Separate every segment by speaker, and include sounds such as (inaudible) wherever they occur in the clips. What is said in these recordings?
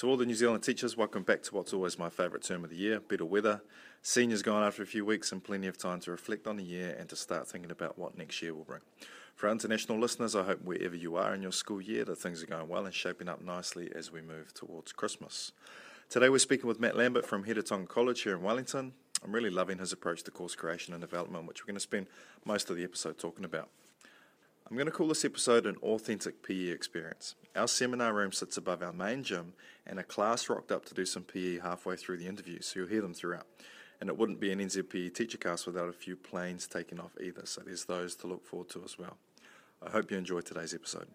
Speaker 1: To all the New Zealand teachers, welcome back to what's always my favourite term of the year, better weather. Seniors gone after a few weeks and plenty of time to reflect on the year and to start thinking about what next year will bring. For our international listeners, I hope wherever you are in your school year that things are going well and shaping up nicely as we move towards Christmas. Today we're speaking with Matt Lambert from Heretaunga College here in Wellington. I'm really loving his approach to course creation and development, which we're going to spend most of the episode talking about. I'm going to call this episode an authentic PE experience. Our seminar room sits above our main gym, and a class rocked up to do some PE halfway through the interview, so you'll hear them throughout. And it wouldn't be an NZPE teacher cast without a few planes taking off either, so there's those to look forward to as well. I hope you enjoy today's episode.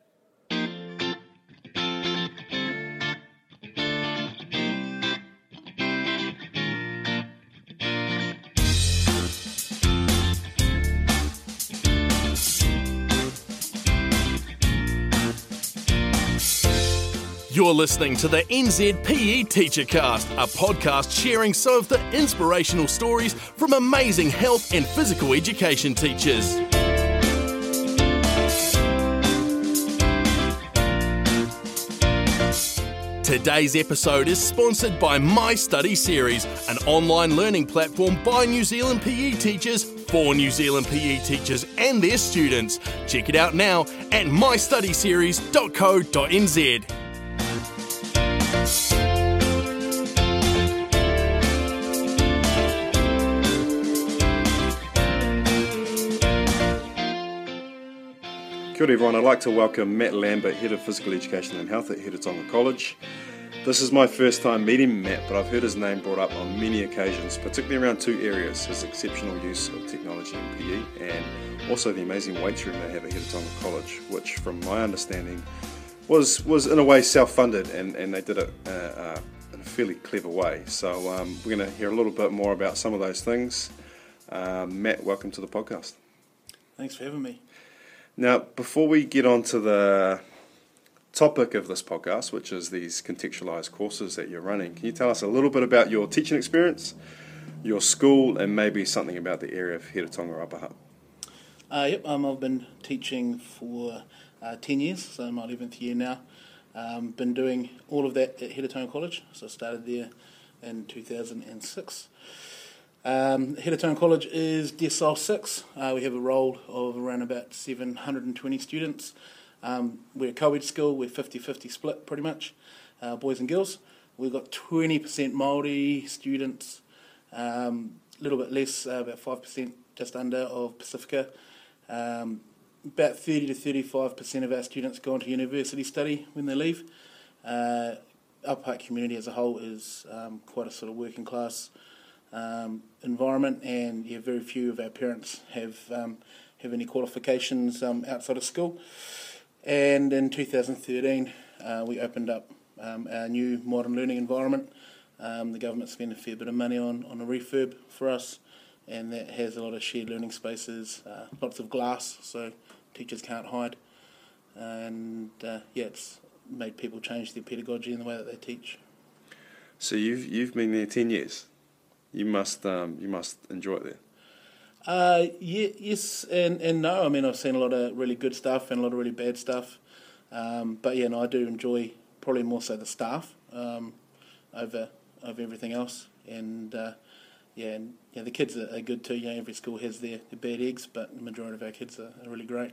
Speaker 2: You're listening to the NZPE Teacher Cast, a podcast sharing some of the inspirational stories from amazing health and physical education teachers. Today's episode is sponsored by My Study Series, an online learning platform by New Zealand PE teachers for New Zealand PE teachers and their students. Check it out now at mystudyseries.co.nz.
Speaker 1: Kia ora everyone, I'd like to welcome Matt Lambert, Head of Physical Education and Health at Heretaunga College. This is my first time meeting Matt, but I've heard his name brought up on many occasions, particularly around two areas his exceptional use of technology in PE and also the amazing weights room they have at Heretaunga College, which, from my understanding, was, was in a way self funded and, and they did it uh, uh, in a fairly clever way. So, um, we're going to hear a little bit more about some of those things. Um, Matt, welcome to the podcast.
Speaker 3: Thanks for having me.
Speaker 1: Now, before we get on to the topic of this podcast, which is these contextualized courses that you're running, can you tell us a little bit about your teaching experience, your school, and maybe something about the area of Heretaunga Upper
Speaker 3: Uh, yep, um, I've been teaching for uh, 10 years, so my 11th year now. Um, been doing all of that at Heretaunga College, so I started there in 2006. Um, Heretaunga College is Decile 6. Uh, we have a roll of around about 720 students. Um, we're a co-ed school, we're 50-50 split pretty much, uh, boys and girls. We've got 20% Māori students, a um, little bit less, uh, about 5% just under of Pacifica. Um, about 30 to 35% of our students go on to university study when they leave. Uh, our park community as a whole is um, quite a sort of working class um, environment, and yeah, very few of our parents have um, have any qualifications um, outside of school. And in 2013, uh, we opened up um, our new modern learning environment. Um, the government spent a fair bit of money on, on a refurb for us, and that has a lot of shared learning spaces, uh, lots of glass, so teachers can't hide. And uh, yeah, it's made people change their pedagogy and the way that they teach.
Speaker 1: So you've you've been there ten years. You must um, you must enjoy it there.
Speaker 3: Uh, yeah, yes and, and no. I mean, I've seen a lot of really good stuff and a lot of really bad stuff. Um, but yeah, no, I do enjoy probably more so the staff um, over over everything else. And uh, yeah, and yeah, the kids are, are, good too. You know, every school has their, their bad eggs, but the majority of our kids are, are really great.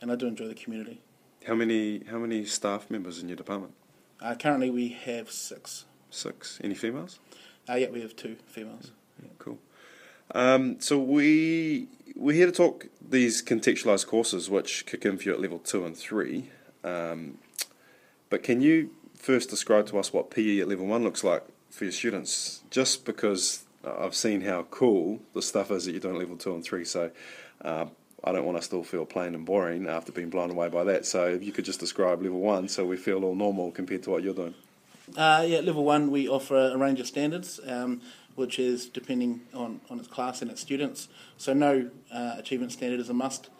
Speaker 3: And I do enjoy the community.
Speaker 1: How many how many staff members in your department?
Speaker 3: Uh, currently, we have six.
Speaker 1: Six. Any females?
Speaker 3: Uh, yeah, we have two females.
Speaker 1: Yeah, cool. Um, so we we're here to talk these contextualized courses, which kick in for you at level two and three. Um, but can you first describe to us what PE at level one looks like for your students? Just because I've seen how cool the stuff is that you're doing at level two and three, so uh, I don't want us to all feel plain and boring after being blown away by that. So if you could just describe level one, so we feel all normal compared to what you're doing.
Speaker 3: Uh, yeah, level one, we offer a range of standards, um, which is depending on, on its class and its students. So no uh, achievement standard is a must.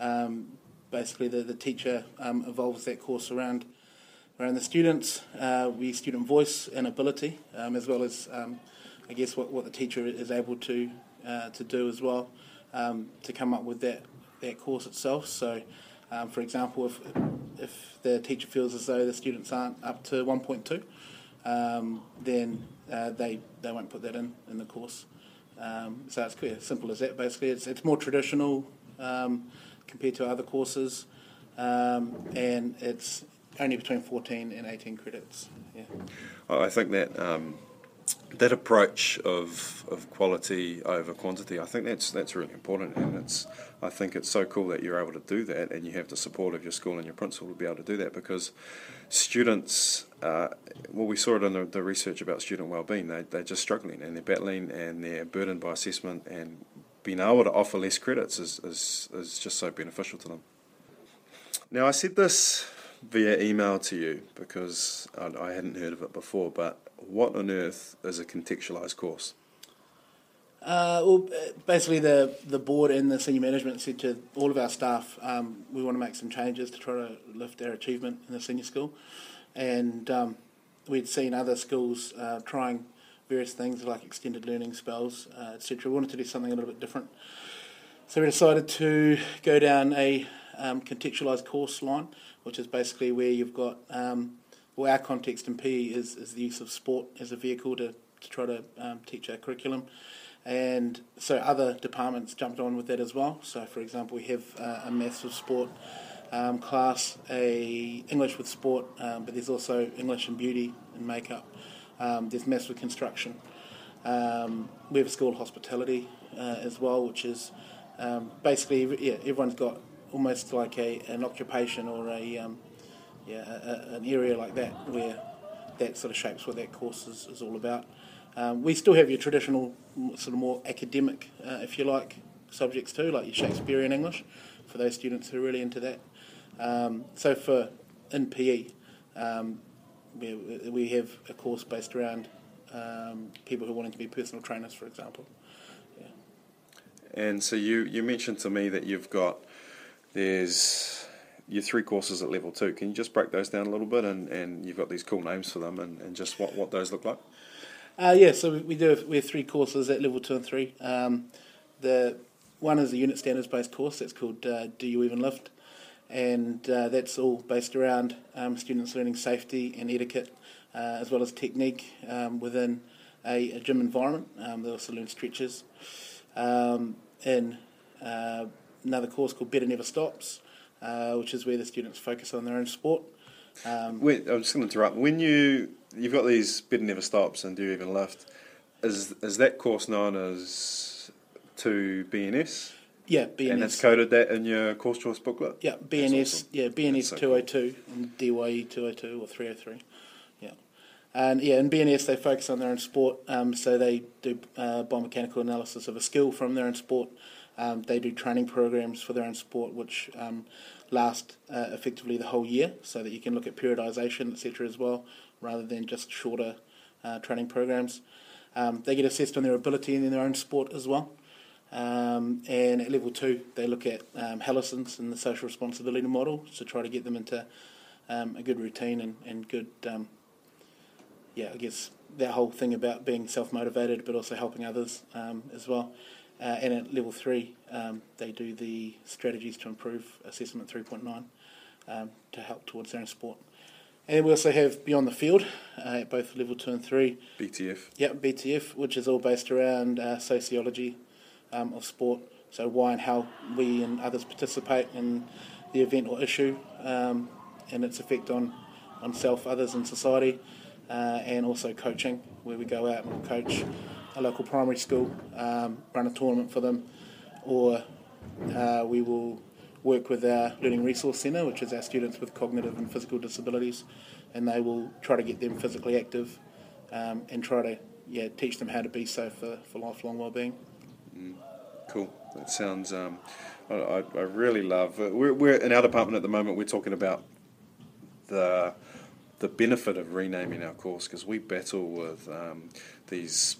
Speaker 3: Um, basically, the, the teacher um, evolves that course around around the students. Uh, we student voice and ability, um, as well as um, I guess what, what the teacher is able to uh, to do as well um, to come up with that that course itself. So. for example, if if the teacher feels as though the students aren't up to 1.2, um, then uh, they they won't put that in in the course. Um, so it's quite simple as that. Basically, it's it's more traditional um, compared to other courses, um, and it's only between 14 and 18 credits. Yeah.
Speaker 4: I think that um, that approach of of quality over quantity, I think that's that's really important, and it's I think it's so cool that you're able to do that, and you have the support of your school and your principal to be able to do that because students, uh, well, we saw it in the, the research about student well-being. They they're just struggling and they're battling and they're burdened by assessment, and being able to offer less credits is is, is just so beneficial to them. Now, I said this via email to you because I, hadn't heard of it before, but what on earth is a contextualised course?
Speaker 3: Uh, well, basically, the the board and the senior management said to all of our staff, um, we want to make some changes to try to lift their achievement in the senior school, and um, we'd seen other schools uh, trying various things like extended learning spells, uh, etc. We wanted to do something a little bit different, so we decided to go down a um, contextualised course line, which is basically where you've got um, well, our context in PE is, is the use of sport as a vehicle to, to try to um, teach our curriculum and so other departments jumped on with that as well. So, for example, we have uh, a maths with sport um, class, a English with sport, um, but there's also English and beauty and makeup. Um, there's maths with construction. Um, we have a school hospitality uh, as well, which is basically yeah, everyone's got almost like a an occupation or a um, yeah a, an area like that where that sort of shapes what that course is, is all about. Um, we still have your traditional, sort of more academic, uh, if you like, subjects too, like your Shakespearean English, for those students who are really into that. Um, so for in PE, um, we, we have a course based around um, people who are wanting to be personal trainers, for example. Yeah.
Speaker 4: And so you, you mentioned to me that you've got there's your three courses at level two. Can you just break those down a little bit and, and you've got these cool names for them and, and just what, what those look like?
Speaker 3: Uh, yeah, so we do have, we have three courses at level two and three. Um, the one is a unit standards based course that's called uh, Do You Even Lift? And uh, that's all based around um, students learning safety and etiquette uh, as well as technique um, within a, a, gym environment. Um, they also learn stretches. Um, and uh, another course called Better Never Stops, uh, which is where the students focus on their own sport.
Speaker 4: Um, Wait, I'm just going to interrupt. When you you've got these Better Never Stops and Do You Even Lift, is is that course known as to BNS?
Speaker 3: Yeah, BNS.
Speaker 4: And it's coded that in your course choice booklet?
Speaker 3: Yeah, BNS, awesome. yeah, BNS 202 and DYE 202 or 303. Yeah. And yeah, in BNS they focus on their own sport, um, so they do uh, biomechanical analysis of a skill from their own sport. Um, they do training programs for their own sport, which um, last uh, effectively the whole year, so that you can look at periodisation, etc. as well, rather than just shorter uh, training programs. Um, they get assessed on their ability in their own sport as well. Um, and at level two, they look at um, and the social responsibility model to try to get them into um, a good routine and, and good, um, yeah, I guess that whole thing about being self motivated but also helping others as well. Uh, and at level three, um, they do the strategies to improve assessment 3.9 um, to help towards their own sport. And we also have Beyond the Field uh, at both level two and three.
Speaker 4: BTF.
Speaker 3: Yep, BTF, which is all based around uh, sociology um, of sport. So why and how we and others participate in the event or issue um, and its effect on, on self, others, and society. Uh, and also coaching, where we go out and we coach a local primary school, um, run a tournament for them, or uh, we will work with our Learning Resource Centre, which is our students with cognitive and physical disabilities, and they will try to get them physically active um, and try to yeah teach them how to be safe for, for lifelong well-being.
Speaker 4: Mm, cool. That sounds. Um, I, I really love. Uh, we're, we're in our department at the moment. We're talking about the the benefit of renaming our course because we battle with um, these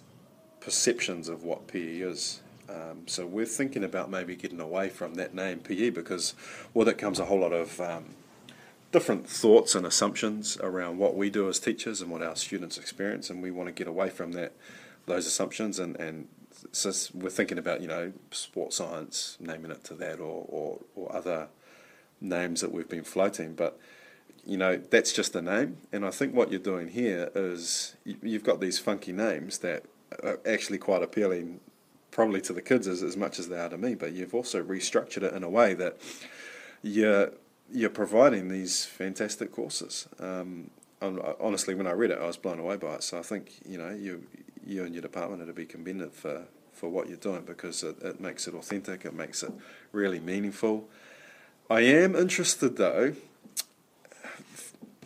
Speaker 4: perceptions of what PE is. Um, so we're thinking about maybe getting away from that name PE because well, that comes a whole lot of um, different thoughts and assumptions around what we do as teachers and what our students experience, and we want to get away from that those assumptions and and so we're thinking about you know sports science naming it to that or, or, or other names that we've been floating, but you know, that's just a name. And I think what you're doing here is you, you've got these funky names that actually quite appealing, probably to the kids as, as much as they are to me. But you've also restructured it in a way that you're you're providing these fantastic courses. Um, honestly, when I read it, I was blown away by it. So I think you know you you and your department are to be commended for, for what you're doing because it, it makes it authentic, it makes it really meaningful. I am interested though.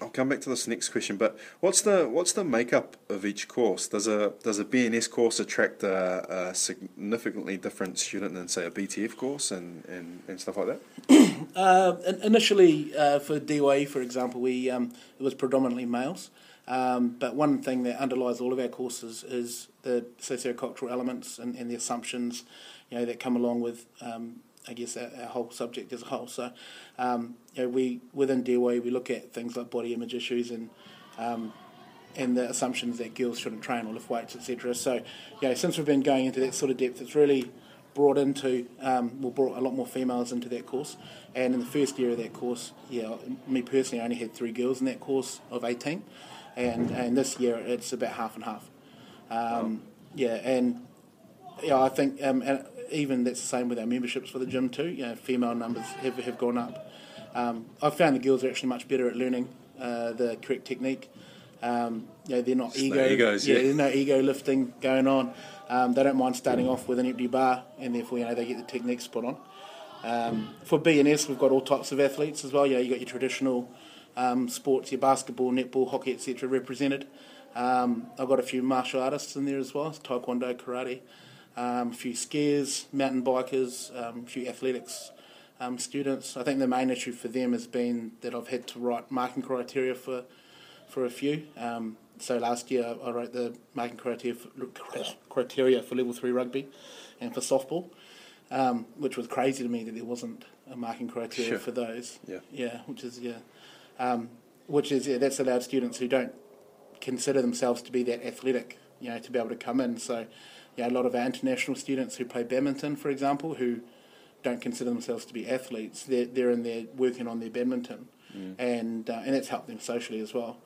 Speaker 4: I'll come back to this next question, but what's the what's the makeup of each course? Does a does a BNS course attract a, a significantly different student than say a BTF course and, and, and stuff like
Speaker 3: that? (coughs) uh, initially, uh, for DYE, for example, we um, it was predominantly males. Um, but one thing that underlies all of our courses is the sociocultural elements and, and the assumptions, you know, that come along with, um, I guess, our, our, whole subject as a whole. So, um, you know, we within DOA we look at things like body image issues and um, and the assumptions that girls shouldn't train or lift weights, etc. So, you know, since we've been going into that sort of depth, it's really brought into, um, we brought a lot more females into that course. And in the first year of that course, yeah, me personally, I only had three girls in that course of 18 and and this year it's about half and half. Um, yeah, and yeah, I think um, and even that's the same with our memberships for the gym too. You know, female numbers have have gone up. Um, I've found the girls are actually much better at learning uh, the correct technique. Um, you know, they're not ego. No
Speaker 4: egos, yeah,
Speaker 3: yeah, there's no ego lifting going on. Um, they don't mind starting off with an empty bar, and therefore you know they get the technique spot on. Um, for BNS, we've got all types of athletes as well. You know, you got your traditional um, sports, your basketball, netball, hockey, etc. represented. Um, I've got a few martial artists in there as well, taekwondo, karate, um, a few skiers, mountain bikers, um, a few athletics um, students. I think the main issue for them has been that I've had to write marking criteria for for a few. Um, so last year I wrote the marking criteria for, criteria for level three rugby and for softball, which was crazy to me that there wasn't a marking criteria
Speaker 4: sure.
Speaker 3: for those.
Speaker 4: Yeah,
Speaker 3: yeah, which is yeah um, which is yeah, that's allowed students who don't consider themselves to be that athletic, you know, to be able to come in. So, yeah, a lot of our international students who play badminton, for example, who don't consider themselves to be athletes, they're, they're in there working on their badminton, mm. and uh, and it's helped them socially as well.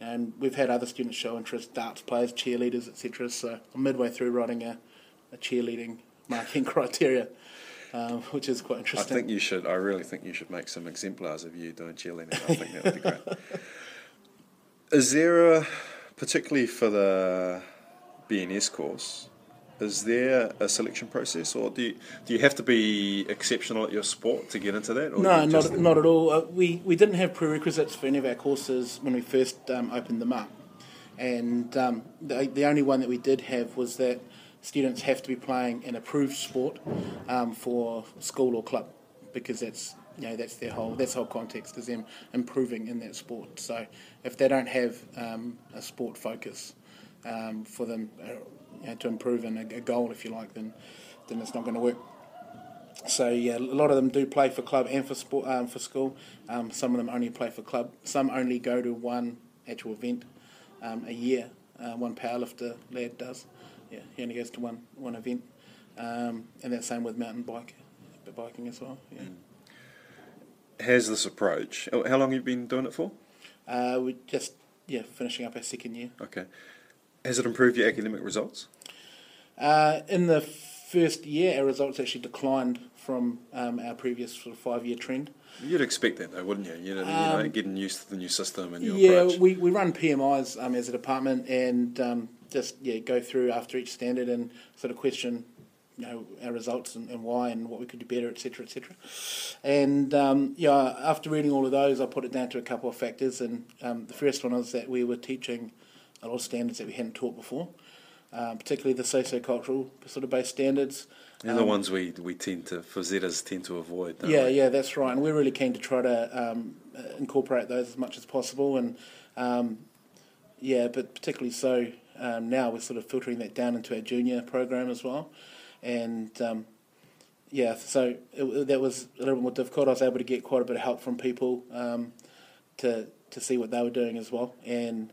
Speaker 3: And we've had other students show interest, darts players, cheerleaders, etc. So I'm midway through writing a, a cheerleading (laughs) marking criteria um, which is quite interesting.
Speaker 4: I think you should. I really think you should make some exemplars of you doing cheerleading. I think that would be great. (laughs) Is there a, particularly for the BNS course, is there a selection process, or do you, do you have to be exceptional at your sport to get into that?
Speaker 3: no, not, not at all. Uh, we, we didn't have prerequisites for any of our courses when we first um, opened them up. And um, the, the only one that we did have was that students have to be playing an approved sport um, for school or club because that's you know that's their whole that's whole context is them improving in that sport. So if they don't have um, a sport focus um, for them uh, you know, to improve in a, a, goal, if you like, then then it's not going to work. So yeah, a lot of them do play for club and for sport um, for school. Um, some of them only play for club. Some only go to one actual event um, a year. Uh, one powerlifter lad does yeah, he only goes to one one event, um, and that's same with mountain bike, biking as well. Yeah. Mm.
Speaker 4: Has this approach? How long have you been doing it for?
Speaker 3: Uh, we just yeah finishing up our second year.
Speaker 4: Okay. Has it improved your academic results?
Speaker 3: Uh, in the first year, our results actually declined from um, our previous sort of five year trend.
Speaker 4: You'd expect that though, wouldn't you? You know, um, you know, getting used to the new system and your
Speaker 3: yeah,
Speaker 4: approach.
Speaker 3: we, we run PMIs um, as a department, and um, just yeah go through after each standard and sort of question you know our results and, and why and what we could do better, etc., etc. And um, yeah, after reading all of those, I put it down to a couple of factors. And um, the first one was that we were teaching a lot of standards that we hadn't taught before, um, particularly the socio-cultural sort of based standards.
Speaker 4: They're the um, ones we, we tend to, for Zetas, tend to avoid.
Speaker 3: yeah,
Speaker 4: we?
Speaker 3: yeah, that's right. And we're really keen to try to um, uh, incorporate those as much as possible. And um, yeah, but particularly so um, now we're sort of filtering that down into our junior program as well, and um, yeah, so it, that was a little bit more difficult. I was able to get quite a bit of help from people um, to to see what they were doing as well, and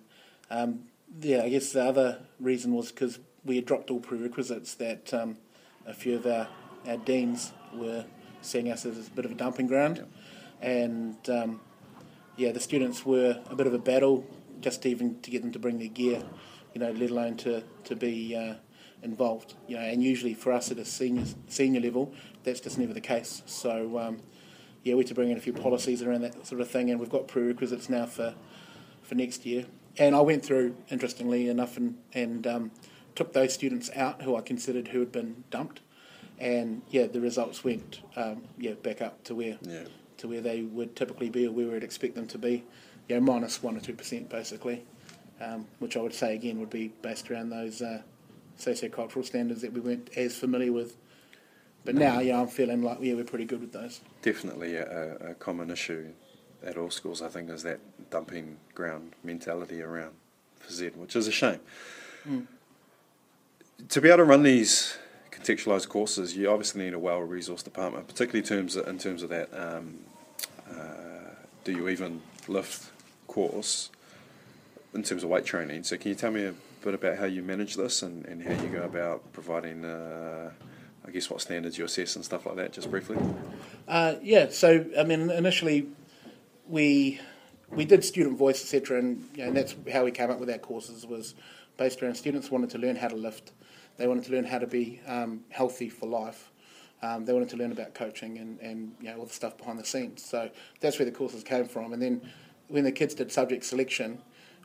Speaker 3: um, yeah, I guess the other reason was because we had dropped all prerequisites that um, a few of our, our deans were seeing us as a bit of a dumping ground, yeah. and um, yeah, the students were a bit of a battle just even to get them to bring their gear, you know, let alone to to be uh, involved. You know, and usually for us at a senior senior level, that's just never the case. So. Um, yeah, we had to bring in a few policies around that sort of thing, and we've got prerequisites now for for next year. And I went through, interestingly enough, and, and um, took those students out who I considered who had been dumped, and yeah, the results went um, yeah back up to where
Speaker 4: Yeah.
Speaker 3: to where they would typically be or where we'd expect them to be, you know, minus one or two percent basically, um, which I would say again would be based around those uh, socio-cultural standards that we weren't as familiar with. But now, yeah, I'm feeling like yeah, we're pretty good with those.
Speaker 4: Definitely a, a common issue at all schools, I think, is that dumping ground mentality around for Z, which is a shame. To be able to run these contextualised courses, you obviously need a well-resourced department, particularly in terms of, in terms of that. Um, uh, do you even lift course in terms of weight training? So, can you tell me a bit about how you manage this and, and how you go about providing? Uh, I guess what standards you assess and stuff like that, just briefly.
Speaker 3: Uh, yeah, so I mean, initially we we did student voice, etc., and, you know, and that's how we came up with our courses was based around students wanted to learn how to lift, they wanted to learn how to be um, healthy for life, um, they wanted to learn about coaching and, and you know all the stuff behind the scenes. So that's where the courses came from. And then when the kids did subject selection,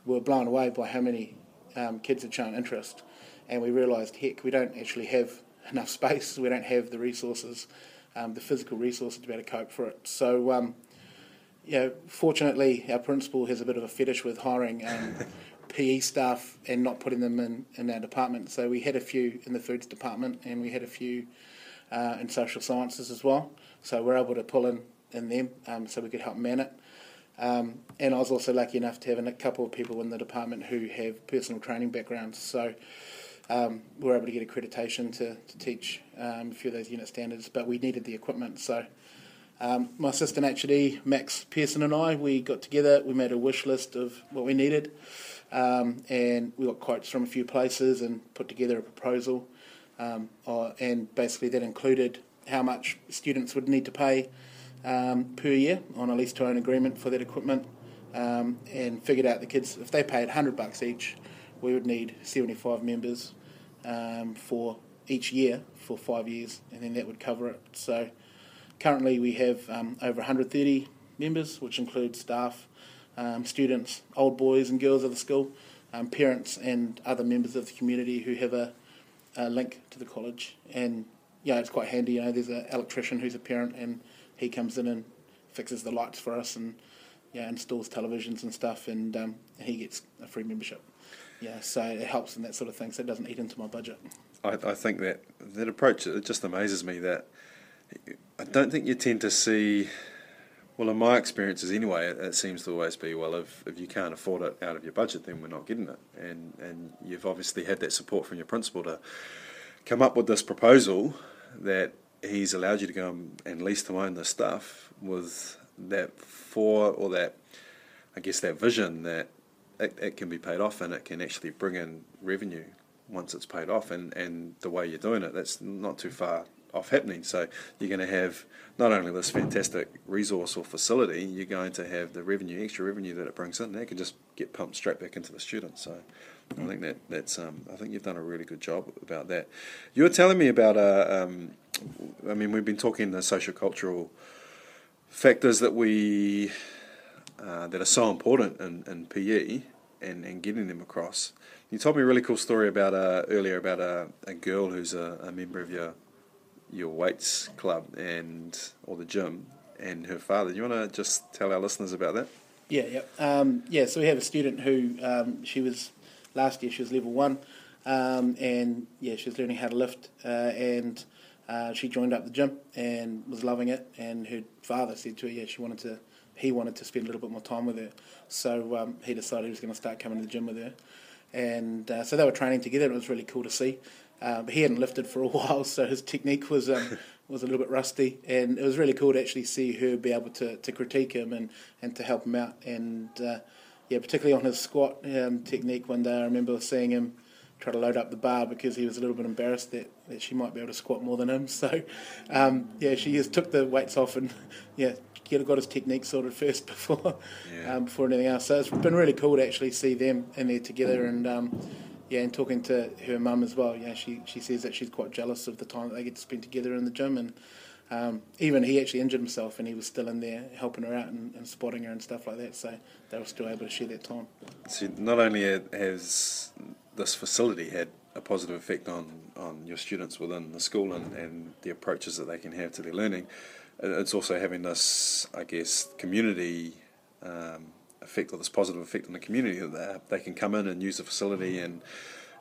Speaker 3: we were blown away by how many um, kids had shown interest, and we realised, heck, we don't actually have enough space. We don't have the resources, um, the physical resources to be able to cope for it. So. You know, fortunately, our principal has a bit of a fetish with hiring um, (laughs) PE staff and not putting them in, in our department. So we had a few in the foods department and we had a few uh, in social sciences as well. So we're able to pull in, in them um, so we could help man it. Um, and I was also lucky enough to have a couple of people in the department who have personal training backgrounds. So um, we were able to get accreditation to, to teach um, a few of those unit standards, but we needed the equipment. So um, my assistant HD, Max Pearson, and I, we got together, we made a wish list of what we needed, um, and we got quotes from a few places and put together a proposal. Um, uh, and basically, that included how much students would need to pay um, per year on a lease to own agreement for that equipment, um, and figured out the kids, if they paid 100 bucks each, we would need 75 members um, for each year for five years, and then that would cover it. So currently we have um, over 130 members, which includes staff, um, students, old boys and girls of the school, um, parents, and other members of the community who have a, a link to the college. And yeah, it's quite handy. You know, there's an electrician who's a parent, and he comes in and fixes the lights for us, and yeah, installs televisions and stuff, and um, he gets a free membership. Yeah, so it helps in that sort of thing. So it doesn't eat into my budget.
Speaker 4: I, I think that that approach it just amazes me that I don't think you tend to see. Well, in my experiences anyway, it, it seems to always be well, if, if you can't afford it out of your budget, then we're not getting it. And and you've obviously had that support from your principal to come up with this proposal that he's allowed you to go and- lease to own this stuff with that for or that I guess that vision that it, it can be paid off and it can actually bring in revenue once it's paid off and, and the way you're doing it that's not too far off happening. So you're going to have not only this fantastic resource or facility you're going to have the revenue extra revenue that it brings in that can just get pumped straight back into the students. So I think that that's um, I think you've done a really good job about that. You were telling me about uh, um, I mean we've been talking the social cultural factors that we uh, that are so important in, in PE and, and getting them across. You told me a really cool story about uh, earlier about a, a girl who's a, a member of your your weights club and or the gym and her father. Do you want to just tell our listeners about that?
Speaker 3: Yeah, yeah, um, yeah. So we have a student who um, she was last year. She was level one, um, and yeah, she was learning how to lift, uh, and uh, she joined up the gym and was loving it. And her father said to her, yeah, she wanted to. He wanted to spend a little bit more time with her, so um, he decided he was going to start coming to the gym with her, and uh, so they were training together. and It was really cool to see. Uh, but he hadn't lifted for a (laughs) while, so his technique was um, (laughs) was a little bit rusty, and it was really cool to actually see her be able to, to critique him and, and to help him out. And uh, yeah, particularly on his squat um, technique. One day, I remember seeing him try to load up the bar because he was a little bit embarrassed that that she might be able to squat more than him. (laughs) So, um, yeah, she just took the weights off and yeah, get got his technique sorted first before
Speaker 4: Yeah.
Speaker 3: um, before anything else. So it's been really cool to actually see them in there together and. Yeah, and talking to her mum as well. Yeah, she she says that she's quite jealous of the time that they get to spend together in the gym, and um, even he actually injured himself, and he was still in there helping her out and, and spotting her and stuff like that. So they were still able to share that time.
Speaker 4: So not only has this facility had a positive effect on, on your students within the school and, and the approaches that they can have to their learning, it's also having this, I guess, community um, effect or this positive effect on the community that they, can come in and use the facility and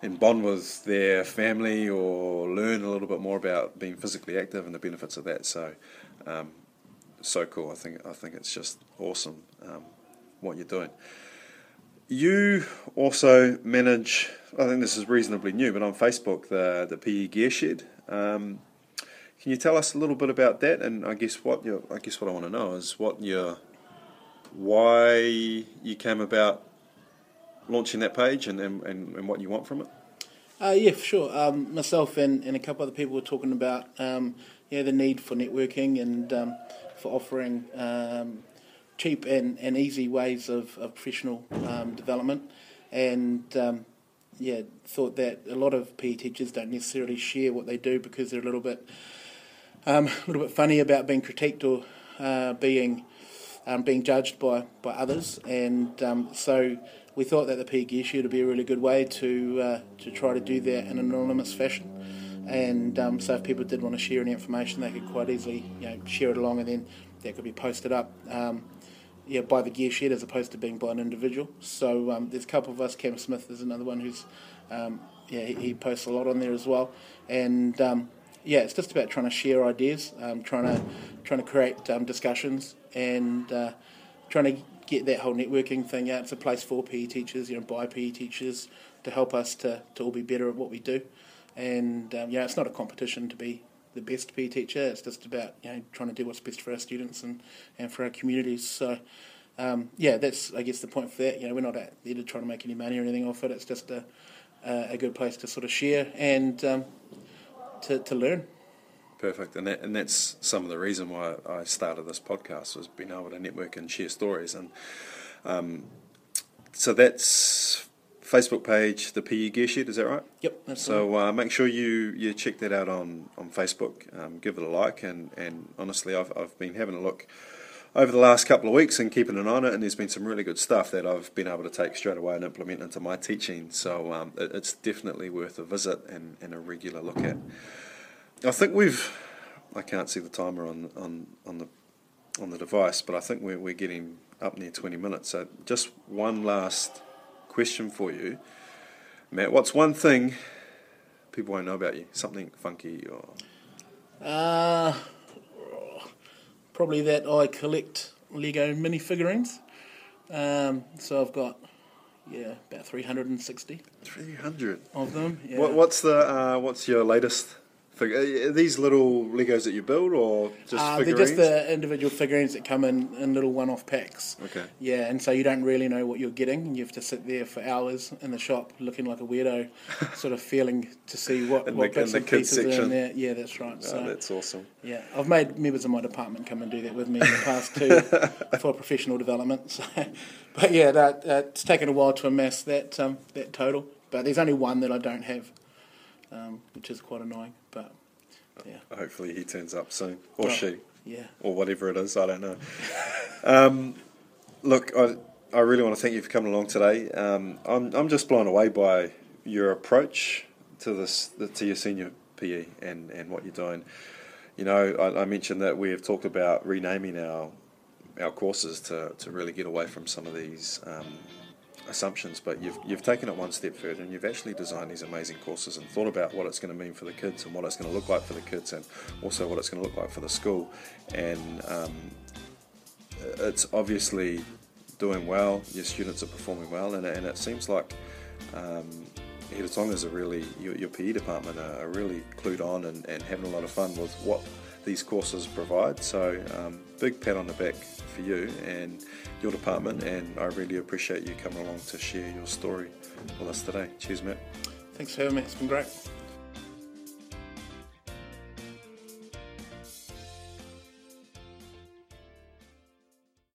Speaker 4: and bond with their family or learn a little bit more about being physically active and the benefits of that. So, um, so cool. I think I think it's just awesome um, what you're doing. You also manage. I think this is reasonably new, but on Facebook, the the PE Gear Shed. Um, can you tell us a little bit about that? And I guess what you I guess what I want to know is what your why you came about launching that page and, and, and, what you want from it.
Speaker 3: Uh, yeah, for sure. Um, myself and, and a couple other people were talking about um, yeah the need for networking and um, for offering um, cheap and, and easy ways of, of professional um, development, and um, yeah, thought that a lot of PE teachers don't necessarily share what they do because they're a little bit um, a little bit funny about being critiqued or uh, being um, being judged by, by others, and um, so we thought that the Gear Shed would be a really good way to uh, to try to do that in an anonymous fashion. And um, so, if people did want to share any information, they could quite easily you know share it along, and then that could be posted up. Um, yeah, by the gear shed as opposed to being by an individual. So um, there's a couple of us. Cam Smith is another one who's um, yeah he, he posts a lot on there as well, and yeah, it's just about trying to share ideas, um, trying to trying to create um, discussions, and uh, trying to get that whole networking thing out. It's a place for PE teachers, you know, by PE teachers to help us to, to all be better at what we do. And um, yeah, it's not a competition to be the best PE teacher. It's just about you know trying to do what's best for our students and, and for our communities. So um, yeah, that's I guess the point for that. You know, we're not out there to try to make any money or anything off it. It's just a a, good place to sort of share and um, to to learn.
Speaker 4: Perfect, and that, and that's some of the reason why I started this podcast was being able to network and share stories, and um, so that's Facebook page, the PE Gear Shed, is that right?
Speaker 3: Yep. That's the one.
Speaker 4: So uh, make sure you, you check that out on, on Facebook. Um, give it a like, and, and honestly, I've, I've been having a look over the last couple of weeks and keeping an eye on it, and there's been some really good stuff that I've been able to take straight away and implement into my teaching. So um, it, it's definitely worth a visit and, and a regular look at. I think we've. I can't see the timer on on, on the on the device, but I think we're, we're getting up near 20 minutes. So just one last question for you, Matt. What's one thing people won't know about you? Something funky or
Speaker 3: Uh, probably that I collect Lego minifigurines. Um, so I've got yeah about 360
Speaker 4: 300.
Speaker 3: of them. Yeah.
Speaker 4: What, what's the uh, what's your latest figure? Are these little Legos that you build or just
Speaker 3: Uh, they're just the individual figurines that come in, in little one-off packs.
Speaker 4: Okay.
Speaker 3: Yeah, and so you don't really know what you're getting. You have to sit there for hours in the shop looking like a weirdo, (laughs) sort of feeling to see what,
Speaker 4: In
Speaker 3: what
Speaker 4: the-
Speaker 3: bits and pieces are in there. Yeah, that's right.
Speaker 4: Oh,
Speaker 3: so
Speaker 4: that's awesome.
Speaker 3: yeah, I've made members of my department come and do that with me in the past too (laughs) for professional development. So, but yeah, that, uh, it's taken a while to amass that um, that total. But there's only one that I don't have, um, which is quite annoying. Yeah,
Speaker 4: Hopefully he turns up soon, or she,
Speaker 3: yeah.
Speaker 4: or whatever it is. I don't know. (laughs) um, look, I I really want to thank you for coming along today. Um, I'm I'm just blown away by your approach to this to your senior PE and and what you're doing. You know, I, I mentioned that we have talked about renaming our our courses to, to really get away from some of these um, assumptions, but you've, you've taken it one step further and you've actually designed these amazing courses and thought about what it's going to mean for the kids and what it's going to look like for the kids and also what it's going to look like for the school. And um, it's obviously doing well, your students are performing well, and, and it seems like um, Heretaunga's are really, your, your PE department are, are really clued on and, and having a lot of fun with what these courses provide. So, um, big pat on the back for you and your department, and I really appreciate you coming along to share your story with us today. Cheers, Matt.
Speaker 3: Thanks for having me. It's been great.